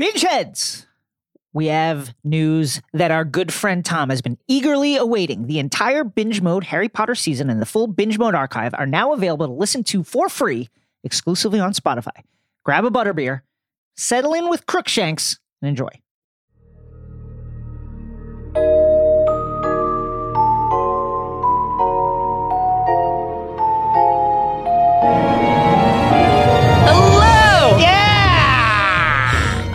Bingeheads! We have news that our good friend Tom has been eagerly awaiting. The entire binge mode Harry Potter season and the full binge mode archive are now available to listen to for free exclusively on Spotify. Grab a butterbeer, settle in with Crookshanks, and enjoy.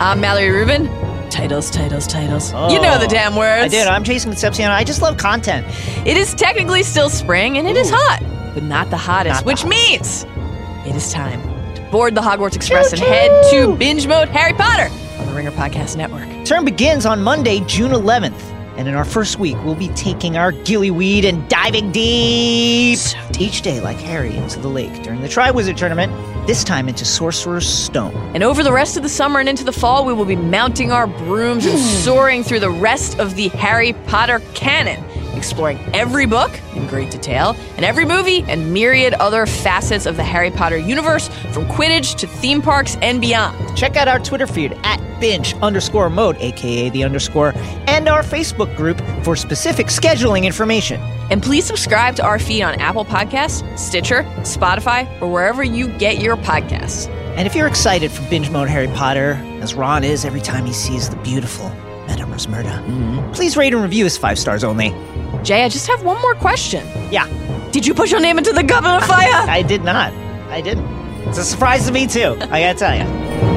I'm Mallory Rubin. Titles, titles, titles. You know the oh. damn words. Oh. I did. I'm Jason Concepcion. I just love content. It is technically still spring and it is hot, but not the hottest, Not the which hottest. means it is time to board the Hogwarts Express and head to binge mode Harry Potter on the Ringer Podcast Network. Term begins on Monday, June 11th. And in our first week, we'll be taking our gillyweed and diving deep each day like Harry into the lake during the Triwizard Tournament, this time into Sorcerer's Stone. And over the rest of the summer and into the fall, we will be mounting our brooms and hmm. soaring through the rest of the Harry Potter canon, exploring every book in great detail, and every movie and myriad other facets of the Harry Potter universe, from Quidditch to theme parks and beyond. Check out our Twitter feed at binge underscore mode, aka the underscore, and our Facebook group for specific scheduling information. And please subscribe to our feed on Apple Podcasts, Stitcher, Spotify, or wherever you get your podcasts. And if you're excited for binge mode Harry Potter, as Ron is every time he sees the beautiful Madame mm-hmm. Rosmerta, please rate and review us five stars only. Jay, I just have one more question. Yeah, Did you put your name into the of Fire? I did not. I didn't. It's a surprise to me too. I gotta tell you.